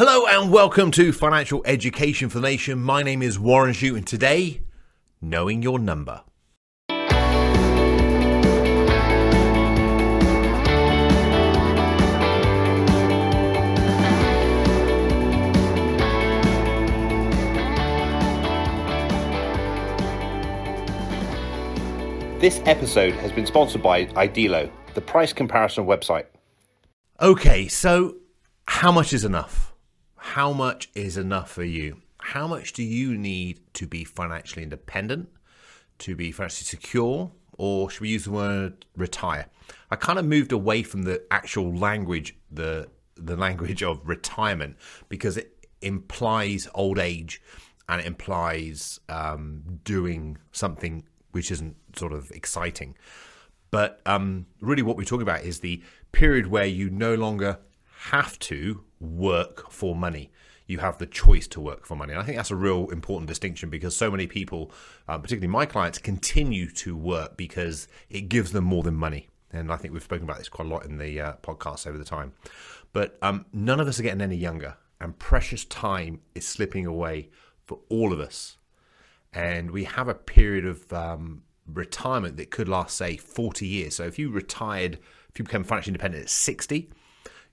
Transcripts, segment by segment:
Hello and welcome to Financial Education for the Nation. My name is Warren Shute, and today, knowing your number. This episode has been sponsored by Idealo, the price comparison website. Okay, so how much is enough? How much is enough for you? How much do you need to be financially independent, to be financially secure, or should we use the word retire? I kind of moved away from the actual language, the the language of retirement, because it implies old age and it implies um, doing something which isn't sort of exciting. But um, really, what we're talking about is the period where you no longer have to work for money. You have the choice to work for money. And I think that's a real important distinction because so many people, uh, particularly my clients, continue to work because it gives them more than money. And I think we've spoken about this quite a lot in the uh, podcast over the time. But um, none of us are getting any younger, and precious time is slipping away for all of us and we have a period of um, retirement that could last, say, 40 years. So if you retired, if you become financially independent at 60,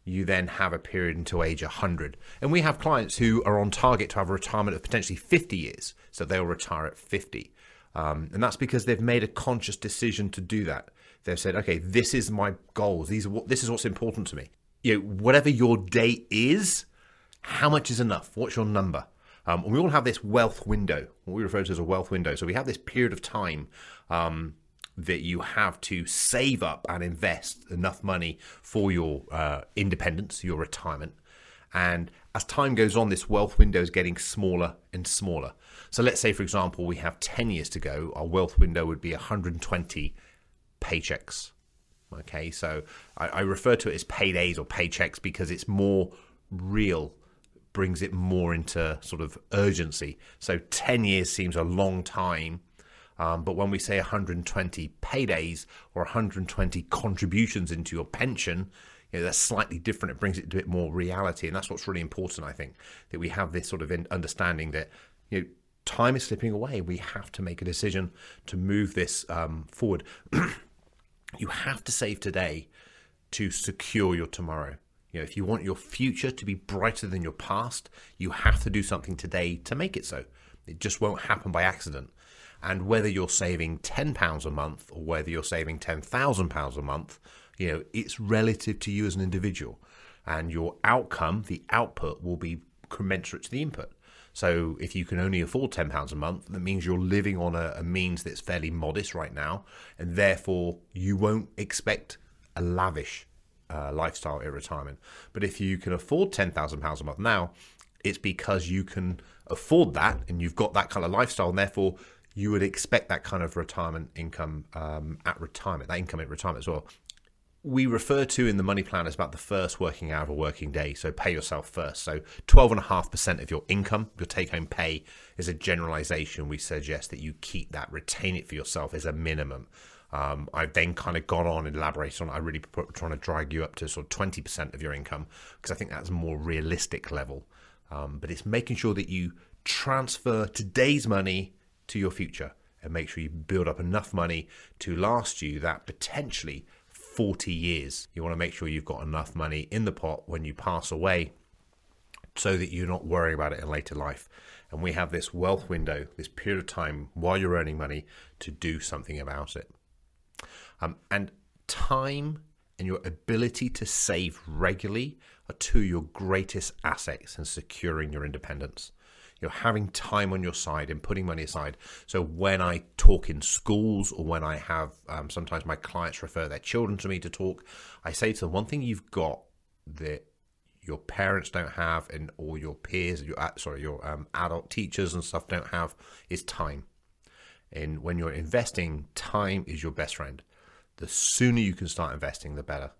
you then have a period until age 100. And we have clients who are on target to have a retirement of potentially 50 years. So they'll retire at 50. Um, and that's because they've made a conscious decision to do that. They've said, okay, this is my goals. These are what, this is what's important to me. You know, whatever your date is, how much is enough? What's your number? Um, and we all have this wealth window, what we refer to as a wealth window. So we have this period of time um, that you have to save up and invest enough money for your uh, independence, your retirement. And as time goes on, this wealth window is getting smaller and smaller. So let's say, for example, we have 10 years to go. Our wealth window would be 120 paychecks. Okay, so I, I refer to it as paydays or paychecks because it's more real brings it more into sort of urgency. So 10 years seems a long time. Um, but when we say 120 paydays or 120 contributions into your pension, you know, that's slightly different. It brings it to a bit more reality. And that's what's really important, I think, that we have this sort of understanding that, you know, time is slipping away. We have to make a decision to move this um, forward. you have to save today to secure your tomorrow. You know, if you want your future to be brighter than your past, you have to do something today to make it so. It just won't happen by accident. And whether you're saving £10 a month or whether you're saving £10,000 a month, you know, it's relative to you as an individual. And your outcome, the output, will be commensurate to the input. So if you can only afford £10 a month, that means you're living on a, a means that's fairly modest right now. And therefore, you won't expect a lavish uh, lifestyle at retirement. But if you can afford £10,000 a month now, it's because you can afford that and you've got that kind of lifestyle, and therefore you would expect that kind of retirement income um, at retirement, that income at retirement as well. We refer to in the money plan as about the first working hour of a working day. So pay yourself first. So 12.5% of your income, your take home pay, is a generalization. We suggest that you keep that, retain it for yourself as a minimum. Um, I've then kind of gone on and elaborated on. I really put, trying to drag you up to sort of twenty percent of your income because I think that's a more realistic level. Um, but it's making sure that you transfer today's money to your future and make sure you build up enough money to last you that potentially 40 years. You want to make sure you've got enough money in the pot when you pass away so that you're not worrying about it in later life. And we have this wealth window, this period of time while you're earning money to do something about it. Um, and time and your ability to save regularly are two of your greatest assets in securing your independence. You're having time on your side and putting money aside. So when I talk in schools or when I have um, sometimes my clients refer their children to me to talk, I say to them one thing you've got that your parents don't have and all your peers, your uh, sorry, your um, adult teachers and stuff don't have is time. And when you're investing, time is your best friend the sooner you can start investing, the better.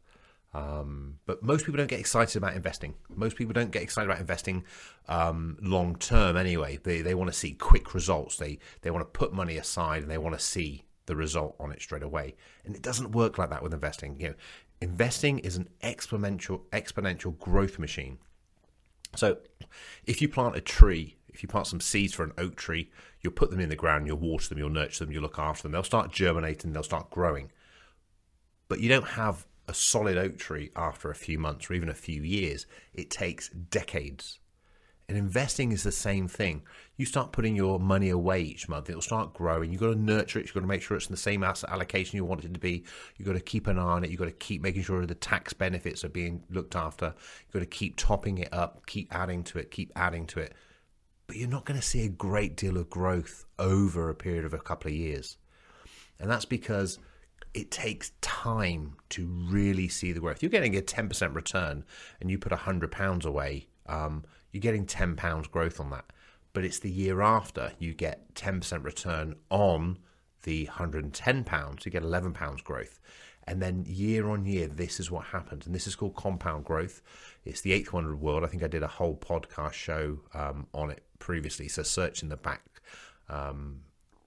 Um, but most people don't get excited about investing. Most people don't get excited about investing um, long term anyway. They, they want to see quick results. They, they want to put money aside and they want to see the result on it straight away. And it doesn't work like that with investing. You know, investing is an exponential exponential growth machine. So, if you plant a tree, if you plant some seeds for an oak tree, you'll put them in the ground, you'll water them, you'll nurture them, you'll look after them. They'll start germinating, they'll start growing. But you don't have a solid oak tree after a few months or even a few years. It takes decades. And investing is the same thing. You start putting your money away each month, it'll start growing. You've got to nurture it, you've got to make sure it's in the same asset allocation you want it to be. You've got to keep an eye on it, you've got to keep making sure the tax benefits are being looked after. You've got to keep topping it up, keep adding to it, keep adding to it. But you're not going to see a great deal of growth over a period of a couple of years. And that's because it takes time to really see the growth. You're getting a 10% return and you put £100 away. Um, you're getting £10 growth on that. But it's the year after you get 10% return on the £110, you get £11 growth. And then year on year, this is what happens. And this is called compound growth. It's the eighth wonder of the world. I think I did a whole podcast show um, on it previously. So search in the back um,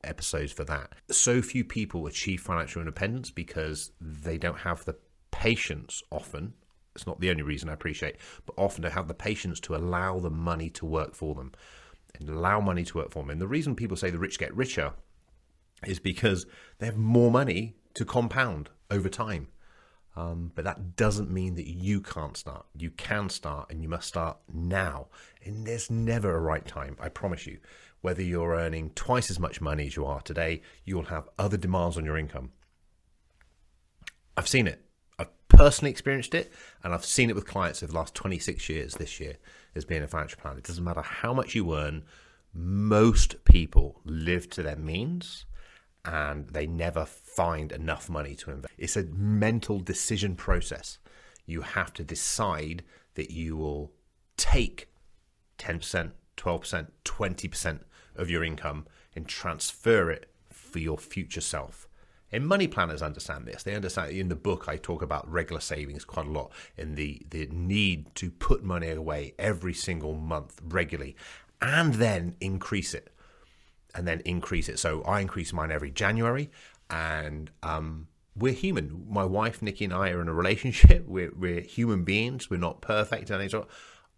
episodes for that. So few people achieve financial independence because they don't have the patience often it's not the only reason I appreciate, but often to have the patience to allow the money to work for them and allow money to work for them. And the reason people say the rich get richer is because they have more money to compound over time. Um, but that doesn't mean that you can't start. You can start, and you must start now. And there's never a right time, I promise you. Whether you're earning twice as much money as you are today, you'll have other demands on your income. I've seen it I've personally experienced it, and I've seen it with clients over the last 26 years this year as being a financial planner. It doesn't matter how much you earn, most people live to their means and they never find enough money to invest. It's a mental decision process. You have to decide that you will take 10%, 12%, 20% of your income and transfer it for your future self. And money planners understand this. They understand in the book I talk about regular savings quite a lot and the, the need to put money away every single month regularly and then increase it. And then increase it. So I increase mine every January and um, we're human. My wife, Nikki, and I are in a relationship. We're, we're human beings. We're not perfect. And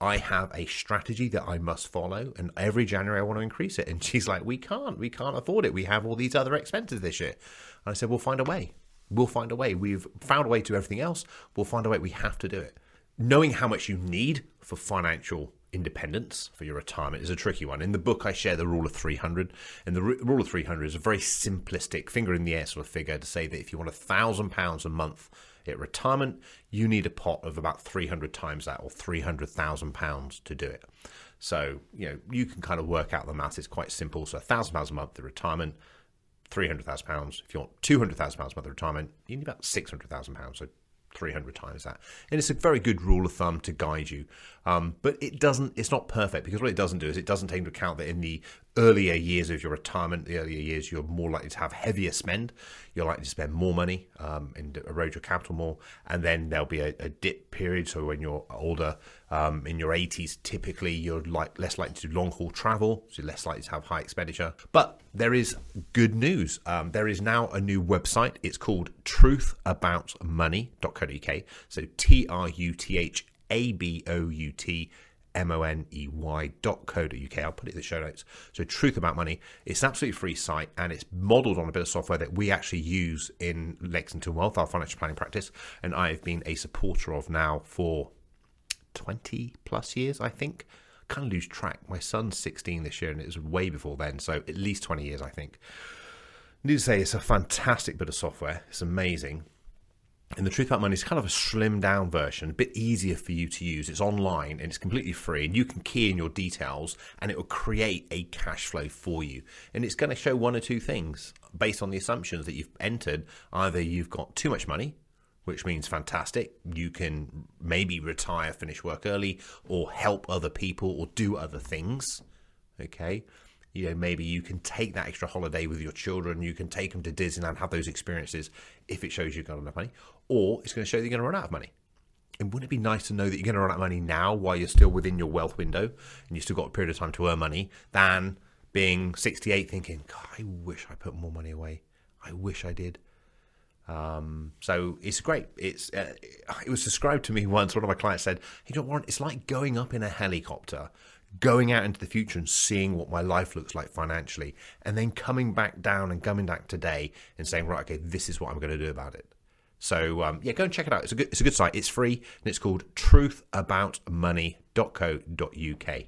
I have a strategy that I must follow, and every January I want to increase it. And she's like, "We can't. We can't afford it. We have all these other expenses this year." And I said, "We'll find a way. We'll find a way. We've found a way to everything else. We'll find a way. We have to do it." Knowing how much you need for financial independence for your retirement is a tricky one. In the book, I share the rule of 300. And the rule of 300 is a very simplistic, finger in the air sort of figure to say that if you want a thousand pounds a month at retirement, you need a pot of about 300 times that or 300,000 pounds to do it. So, you know, you can kind of work out the math. It's quite simple. So, a thousand pounds a month at retirement, 300,000 pounds. If you want 200,000 pounds a month at retirement, you need about 600,000 pounds. So, 300 times that. And it's a very good rule of thumb to guide you. Um, but it doesn't, it's not perfect because what it doesn't do is it doesn't take into account that in the earlier years of your retirement, the earlier years, you're more likely to have heavier spend. You're likely to spend more money um, and erode your capital more. And then there'll be a, a dip period. So when you're older, um, in your 80s, typically you're like less likely to do long haul travel, so less likely to have high expenditure. But there is good news. Um, there is now a new website. It's called truthaboutmoney.co.uk. So T R U T H A B O U T M-O-N-E-Y dot co dot UK. I'll put it in the show notes. So Truth About Money, it's an absolutely free site and it's modeled on a bit of software that we actually use in Lexington Wealth, our financial planning practice, and I have been a supporter of now for 20 plus years, I think. Kind of lose track. My son's 16 this year and it was way before then, so at least 20 years, I think. Need to say it's a fantastic bit of software. It's amazing. And the Truth About Money is kind of a slimmed down version, a bit easier for you to use. It's online and it's completely free, and you can key in your details and it will create a cash flow for you. And it's going to show one or two things based on the assumptions that you've entered. Either you've got too much money, which means fantastic. You can maybe retire, finish work early, or help other people, or do other things. Okay you know maybe you can take that extra holiday with your children you can take them to disneyland have those experiences if it shows you've got enough money or it's going to show that you're going to run out of money and wouldn't it be nice to know that you're going to run out of money now while you're still within your wealth window and you've still got a period of time to earn money than being 68 thinking god i wish i put more money away i wish i did Um, so it's great. It's uh, it was described to me once. One of my clients said, "Hey, John Warren, it's like going up in a helicopter, going out into the future and seeing what my life looks like financially, and then coming back down and coming back today and saying, right, okay, this is what I'm going to do about it." So um, yeah, go and check it out. It's a good it's a good site. It's free and it's called truthaboutmoney.co.uk.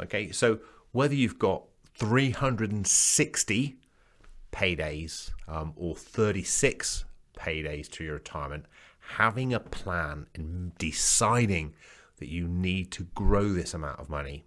Okay, so whether you've got 360 paydays um, or 36 paydays to your retirement, having a plan and deciding that you need to grow this amount of money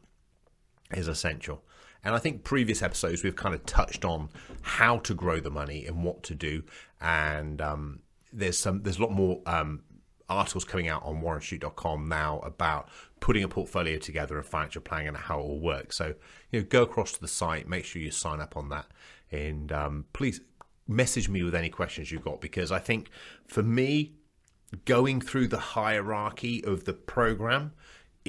is essential. And I think previous episodes we've kind of touched on how to grow the money and what to do. And um, there's some there's a lot more um, articles coming out on warrenshute.com now about putting a portfolio together and financial planning and how it all works. So you know, go across to the site, make sure you sign up on that, and um, please message me with any questions you've got because I think for me, going through the hierarchy of the program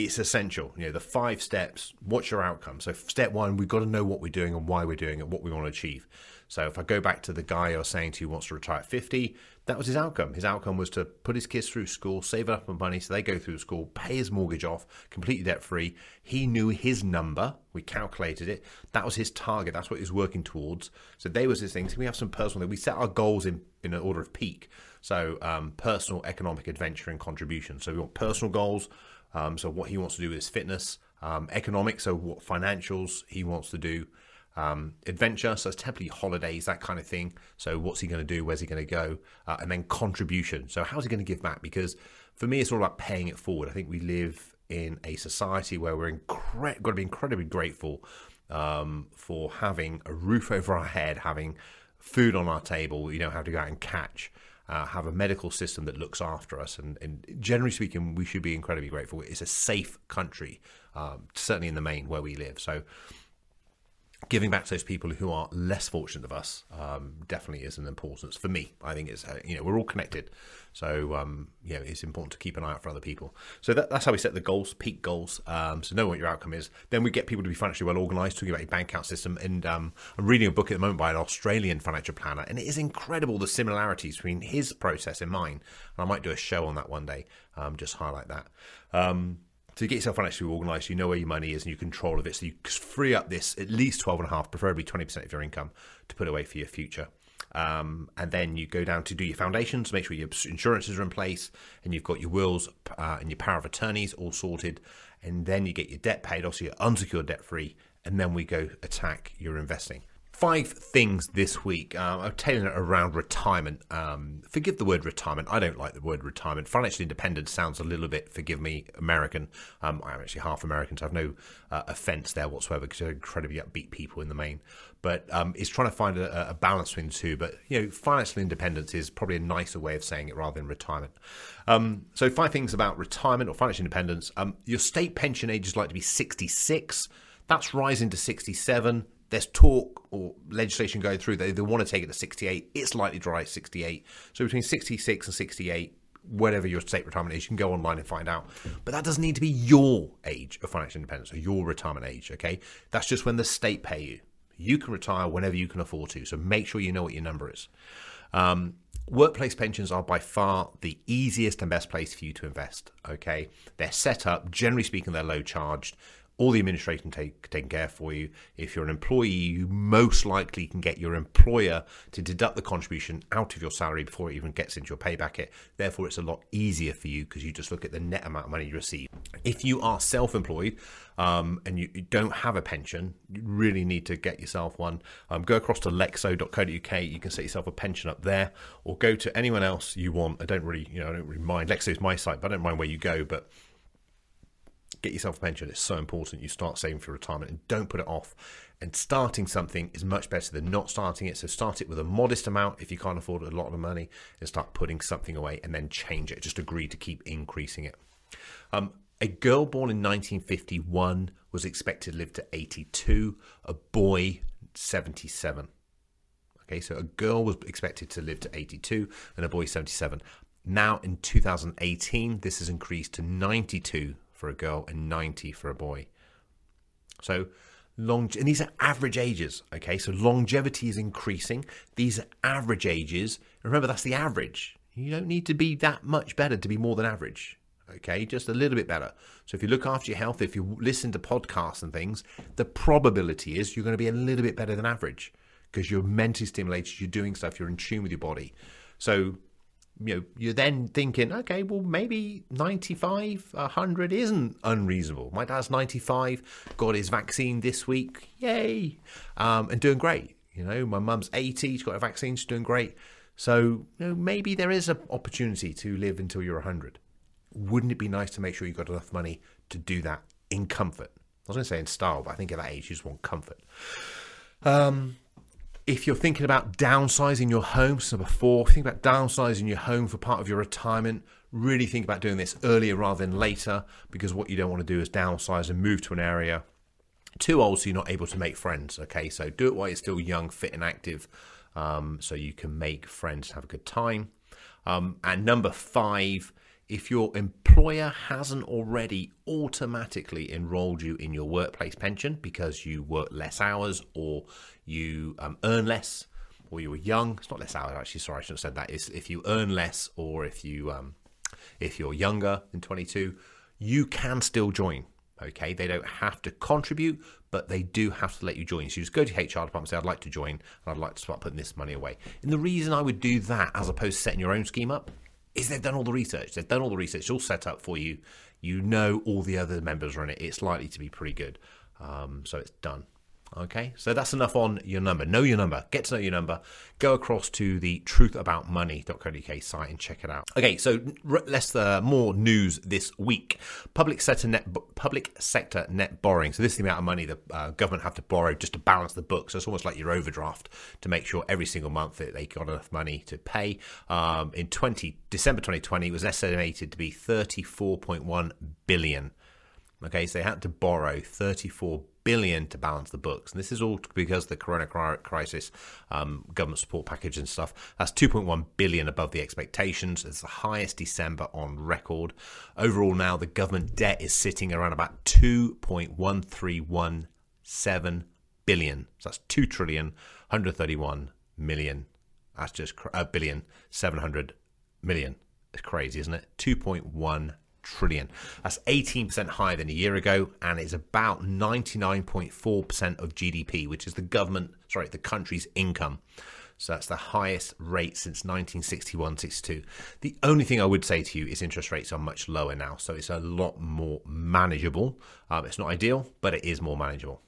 it's essential. You know, the five steps, what's your outcome? So, step one, we've got to know what we're doing and why we're doing it, what we want to achieve. So, if I go back to the guy I was saying to who wants to retire at 50, that was his outcome. His outcome was to put his kids through school, save up money so they go through school, pay his mortgage off, completely debt free. He knew his number. We calculated it. That was his target. That's what he was working towards. So, they was his things. So we have some personal, we set our goals in, in an order of peak. So, um, personal, economic, adventure, and contribution. So, we want personal goals um, so what he wants to do his fitness, um, economics, so what financials he wants to do, um, adventure, so it's temporary holidays, that kind of thing. So what's he going to do? Where's he going to go? Uh, and then contribution. So how's he going to give back? Because for me, it's all about paying it forward. I think we live in a society where we're incre- got to be incredibly grateful um, for having a roof over our head, having food on our table. You know how to go out and catch uh, have a medical system that looks after us. And, and, generally speaking, we should be incredibly grateful. It's a safe country, um, certainly in the main where we live. So giving back to those people who are less fortunate of us um, definitely is an importance for me. I think it's uh, you know we're all connected, so um, yeah, it's important to keep an eye out for other people. So that, that's how we set the goals, peak goals. Um, so know what your outcome is. Then we get people to be financially well organised, talking about your bank account system. And um, I'm reading a book at the moment by an Australian financial planner, and it is incredible the similarities between his process and mine. And I might do a show on that one day, um, just highlight that. Um, to get yourself financially organized, you know where your money is and you control of it. So you free up this at least 12 and a half, preferably 20% of your income to put away for your future. Um, and then you go down to do your foundations, make sure your insurances are in place and you've got your wills uh, and your power of attorneys all sorted. And then you get your debt paid off, so you're unsecured debt free. And then we go attack your investing five things this week. Um, I'm tailoring it around retirement. Um, forgive the word retirement. I don't like the word retirement. Financial independence sounds a little bit, forgive me, American. Um, I'm actually half American, so I have no uh, offense there whatsoever because they're incredibly upbeat people in the main. But um, it's trying to find a, a, balance between the two. But, you know, financial independence is probably a nicer way of saying it rather than retirement. Um, so, five things about retirement or financial independence. Um, your state pension age is likely to be 66. That's rising to 67 there's talk or legislation going through that they want to take it to 68. It's likely to rise 68. So between 66 and 68, whatever your state retirement age, you can go online and find out. But that doesn't need to be your age of financial independence or your retirement age, okay? That's just when the state pay you. You can retire whenever you can afford to. So make sure you know what your number is. Um, workplace pensions are by far the easiest and best place for you to invest, okay? They're set up, generally speaking, they're low charged all the administration take, taken care for you. If you're an employee, you most likely can get your employer to deduct the contribution out of your salary before it even gets into your pay bucket. Therefore, it's a lot easier for you because you just look at the net amount of money you receive. If you are self employed um, and you, you, don't have a pension, you really need to get yourself one. Um, go across to lexo.co.uk, you can set yourself a pension up there, or go to anyone else you want. I don't really, you know, I don't really mind. Lexo is my site, but I don't mind where you go. But get yourself a pension. It's so important. You start saving for retirement and don't put it off. And starting something is much better than not starting it. So start it with a modest amount if you can't afford a lot of money and start putting something away and then change it. Just agree to keep increasing it. Um, a girl born in 1951 was expected to live to 82, a boy 77. Okay, so a girl was expected to live to 82 and a boy 77. Now in 2018, this has increased to 92 for a girl and 90 for a boy. So long, and these are average ages. Okay, so longevity is increasing. These are average ages. Remember, that's the average. You don't need to be that much better to be more than average. Okay, just a little bit better. So if you look after your health, if you listen to podcasts and things, the probability is you're going to be a little bit better than average because you're mentally stimulated, you're doing stuff, you're in tune with your body. So you know, you're then thinking, okay, well, maybe 95, 100 isn't unreasonable. My dad's 95, got his vaccine this week, yay, um, and doing great. You know, my mum's 80, she's got a vaccine, she's doing great. So, you know, maybe there is an opportunity to live until you're 100. Wouldn't it be nice to make sure you've got enough money to do that in comfort? I was going to say in style, but I think at that age you just want comfort. Um, if you're thinking about downsizing your home, so number four, think about downsizing your home for part of your retirement. Really think about doing this earlier rather than later because what you don't want to do is downsize and move to an area too old so you're not able to make friends. Okay, so do it while you're still young, fit, and active um, so you can make friends, have a good time. Um, and number five, if your employer hasn't already automatically enrolled you in your workplace pension because you work less hours or you um, earn less or you were young, it's not less hours actually. Sorry, I shouldn't have said that. If you earn less or if you um, if you're younger than 22, you can still join. Okay, they don't have to contribute, but they do have to let you join. So you just go to HR department and say, I'd like to join and I'd like to start putting this money away. And the reason I would do that as opposed to setting your own scheme up is they've done all the research. They've done all the research, it's all set up for you. You know all the other members are in it. It's likely to be pretty good. Um, so it's done. Okay, so that's enough on your number. Know your number. Get to know your number. Go across to the truthaboutmoney.co.uk site and check it out. Okay, so less uh, more news this week. Public sector net public sector net borrowing. So this is the amount of money the uh, government have to borrow just to balance the books. So it's almost like your overdraft to make sure every single month that they got enough money to pay. Um, in 20 December 2020 was estimated to be 34.1 billion. Okay, so they had to borrow 34 billion to balance the books. And this is all because the corona crisis, um, government support package and stuff. That's 2.1 billion above the expectations. It's the highest December on record. Overall, now the government debt is sitting around about 2.1317 billion. So that's 2 trillion 131 million. That's just a billion 700 million. It's crazy, isn't it? 2.1 trillion. That's 18% higher than a year ago, and it's about 99.4% of GDP, which is the government, sorry, the country's income. So that's the highest rate since 1961 62. The only thing I would say to you is interest rates are much lower now. So it's a lot more manageable. Um, it's not ideal, but it is more manageable.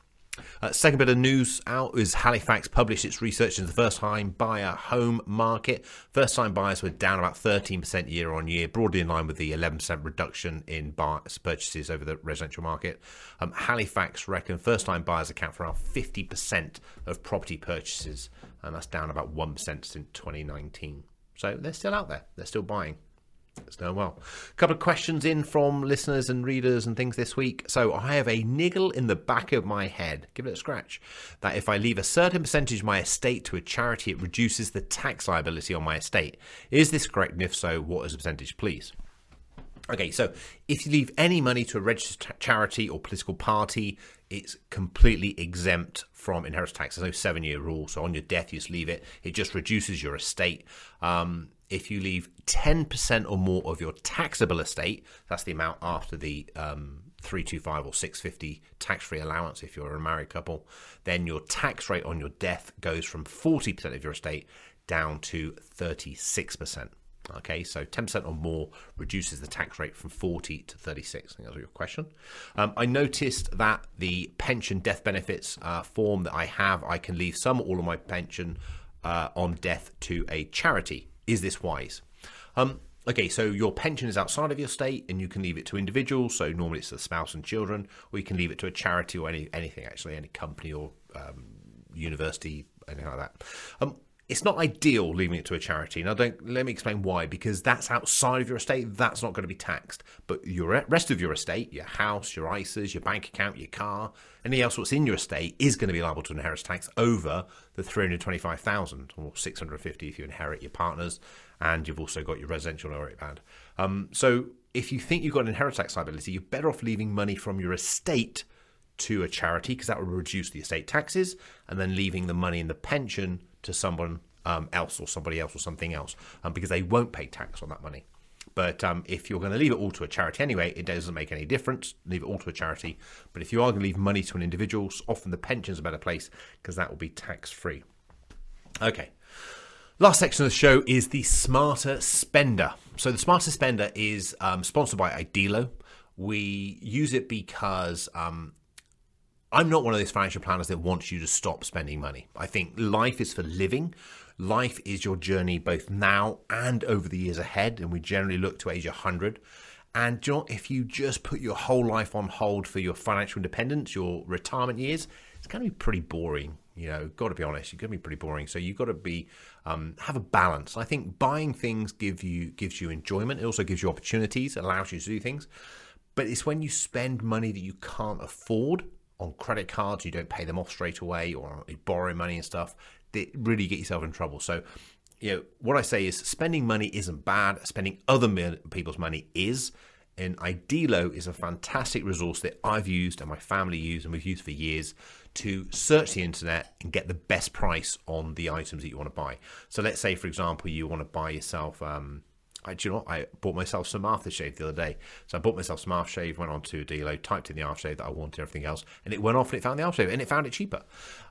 Uh, second bit of news out is Halifax published its research into the first time buyer home market. First time buyers were down about 13% year on year, broadly in line with the 11% reduction in purchases over the residential market. Um, Halifax reckon first time buyers account for around 50% of property purchases, and that's down about 1% since 2019. So they're still out there, they're still buying. It's going well. A couple of questions in from listeners and readers and things this week. So I have a niggle in the back of my head, give it a scratch, that if I leave a certain percentage of my estate to a charity, it reduces the tax liability on my estate. Is this correct? And if so, what is the percentage, please? Okay, so if you leave any money to a registered charity or political party, it's completely exempt from inheritance tax. There's no seven year rule. So on your death, you just leave it. It just reduces your estate. Um, if you leave 10% or more of your taxable estate, that's the amount after the um, 325 or 650 tax free allowance if you're a married couple, then your tax rate on your death goes from 40% of your estate down to 36%. Okay, so 10% or more reduces the tax rate from 40 to 36. I think that was your question. Um, I noticed that the pension death benefits uh, form that I have, I can leave some or all of my pension uh, on death to a charity. Is this wise? Um, okay, so your pension is outside of your state and you can leave it to individuals. So normally it's the spouse and children, or you can leave it to a charity or any anything actually, any company or um, university, anything like that. Um, it's not ideal leaving it to a charity. Now, don't let me explain why. Because that's outside of your estate. That's not going to be taxed. But your rest of your estate, your house, your ISAs, your bank account, your car, anything else that's in your estate is going to be liable to inheritance tax over the three hundred twenty-five thousand or six hundred fifty if you inherit your partners, and you've also got your residential inherit band. Um, so, if you think you've got an inheritance tax liability, you're better off leaving money from your estate to a charity because that will reduce the estate taxes, and then leaving the money in the pension to someone um, else or somebody else or something else, um, because they won't pay tax on that money. But um, if you're going to leave it all to a charity anyway, it doesn't make any difference. Leave it all to a charity. But if you are going to leave money to an individual, often the pension's a better place because that will be tax free. Okay. Last section of the show is the Smarter Spender. So the Smarter Spender is um, sponsored by Idealo. We use it because um, I'm not one of those financial planners that wants you to stop spending money. I think life is for living. Life is your journey both now and over the years ahead, and we generally look to age 100. And you know, if you just put your whole life on hold for your financial independence, your retirement years, it's going to be pretty boring. You know, got to be honest, you're going to be pretty boring. So you've got to be um, have a balance. I think buying things give you gives you enjoyment. It also gives you opportunities, allows you to do things. But it's when you spend money that you can't afford on credit cards, you don't pay them off straight away, or you borrow money and stuff that really get yourself in trouble. So, you know, what I say is spending money isn't bad. Spending other people's money is. And Idealo is a fantastic resource that I've used and my family use and we've used for years to search the internet and get the best price on the items that you want to buy. So let's say, for example, you want to buy yourself. Um, I, do you know what? I bought myself some aftershave the other day. So I bought myself some aftershave, went on to Delo, typed in the aftershave that I wanted, everything else, and it went off and it found the aftershave and it found it cheaper.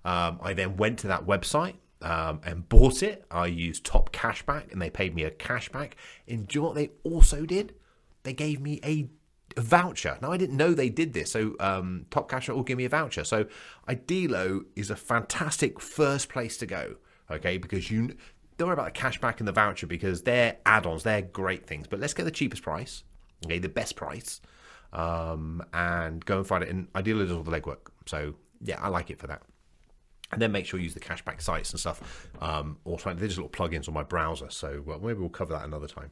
Um, I then went to that website um, and bought it. I used Top Cashback and they paid me a cashback. And do you know what they also did? They gave me a voucher. Now I didn't know they did this, so um, Top Cashback will give me a voucher. So Idealo is a fantastic first place to go. Okay, because you don't worry about the cashback and the voucher because they're add-ons, they're great things. But let's get the cheapest price, okay, the best price, um, and go and find it. And Idealo does all the legwork, so yeah, I like it for that. And then make sure you use the cashback sites and stuff. Um, also, they're just little plugins on my browser, so well, maybe we'll cover that another time.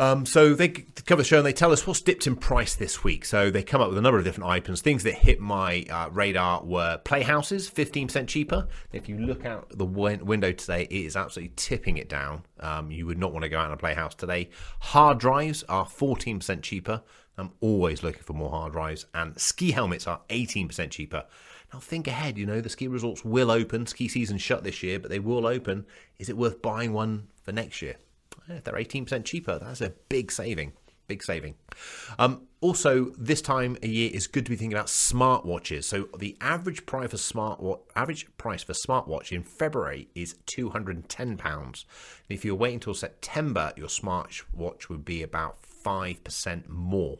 Um, so they cover the show and they tell us what's dipped in price this week. So they come up with a number of different items. Things that hit my uh, radar were playhouses, 15% cheaper. If you look out the win- window today, it is absolutely tipping it down. Um, you would not want to go out in a playhouse today. Hard drives are 14% cheaper. I'm always looking for more hard drives. And ski helmets are 18% cheaper. Now think ahead, you know, the ski resorts will open. Ski season shut this year, but they will open. Is it worth buying one for next year? They're 18% cheaper, that's a big saving. Big saving. Um, also, this time a year is good to be thinking about smartwatches. So the average price for smart average price for smartwatch in February is two hundred and ten pounds. If you're waiting until September, your smartwatch would be about five percent more.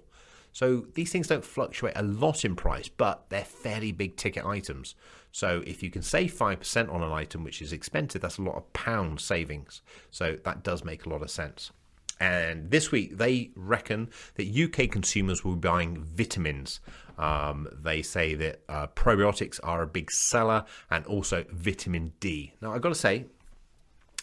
So these things don't fluctuate a lot in price, but they're fairly big ticket items. So if you can save 5% on an item which is expensive, that's a lot of pound savings. So that does make a lot of sense. And this week, they reckon that UK consumers will be buying vitamins. Um, they say that uh, probiotics are a big seller and also vitamin D. Now, I've got to say,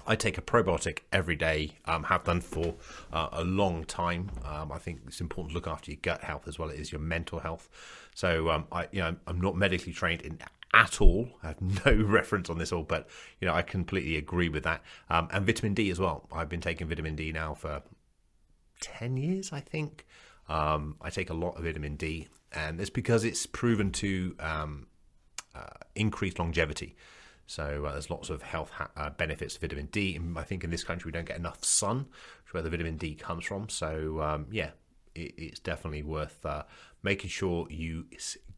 I take a probiotic every day, um, have done for uh, a long time. Um, I think it's important to look after your gut health as well as your mental health. So um, I, you know, I'm not medically trained in at all. I have no reference on this all, but you know, I completely agree with that. Um, and vitamin D as well. I've been taking vitamin D now for ten years, I think. Um, I take a lot of vitamin D, and it's because it's proven to um, uh, increase longevity. So uh, there's lots of health ha- uh, benefits to vitamin D. And I think in this country we don't get enough sun, which is where the vitamin D comes from. So um, yeah, it, it's definitely worth uh, making sure you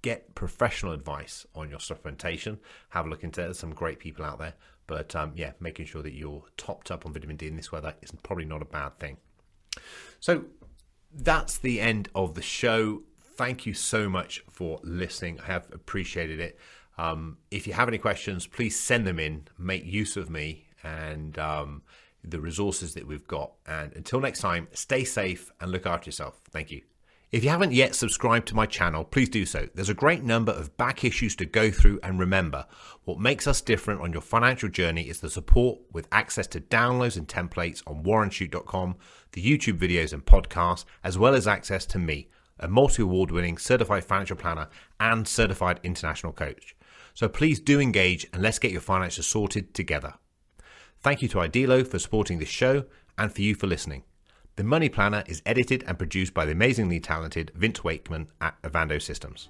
get professional advice on your supplementation. Have a look into it. There's some great people out there. But um, yeah, making sure that you're topped up on vitamin D in this weather is probably not a bad thing. So that's the end of the show. Thank you so much for listening. I have appreciated it. Um, if you have any questions, please send them in. Make use of me and um, the resources that we've got. And until next time, stay safe and look after yourself. Thank you. If you haven't yet subscribed to my channel, please do so. There's a great number of back issues to go through, and remember, what makes us different on your financial journey is the support with access to downloads and templates on warrenshute.com, the YouTube videos and podcasts, as well as access to me, a multi award winning certified financial planner and certified international coach. So please do engage and let's get your finances sorted together. Thank you to Idealo for supporting this show and for you for listening. The Money Planner is edited and produced by the amazingly talented Vince Wakeman at Avando Systems.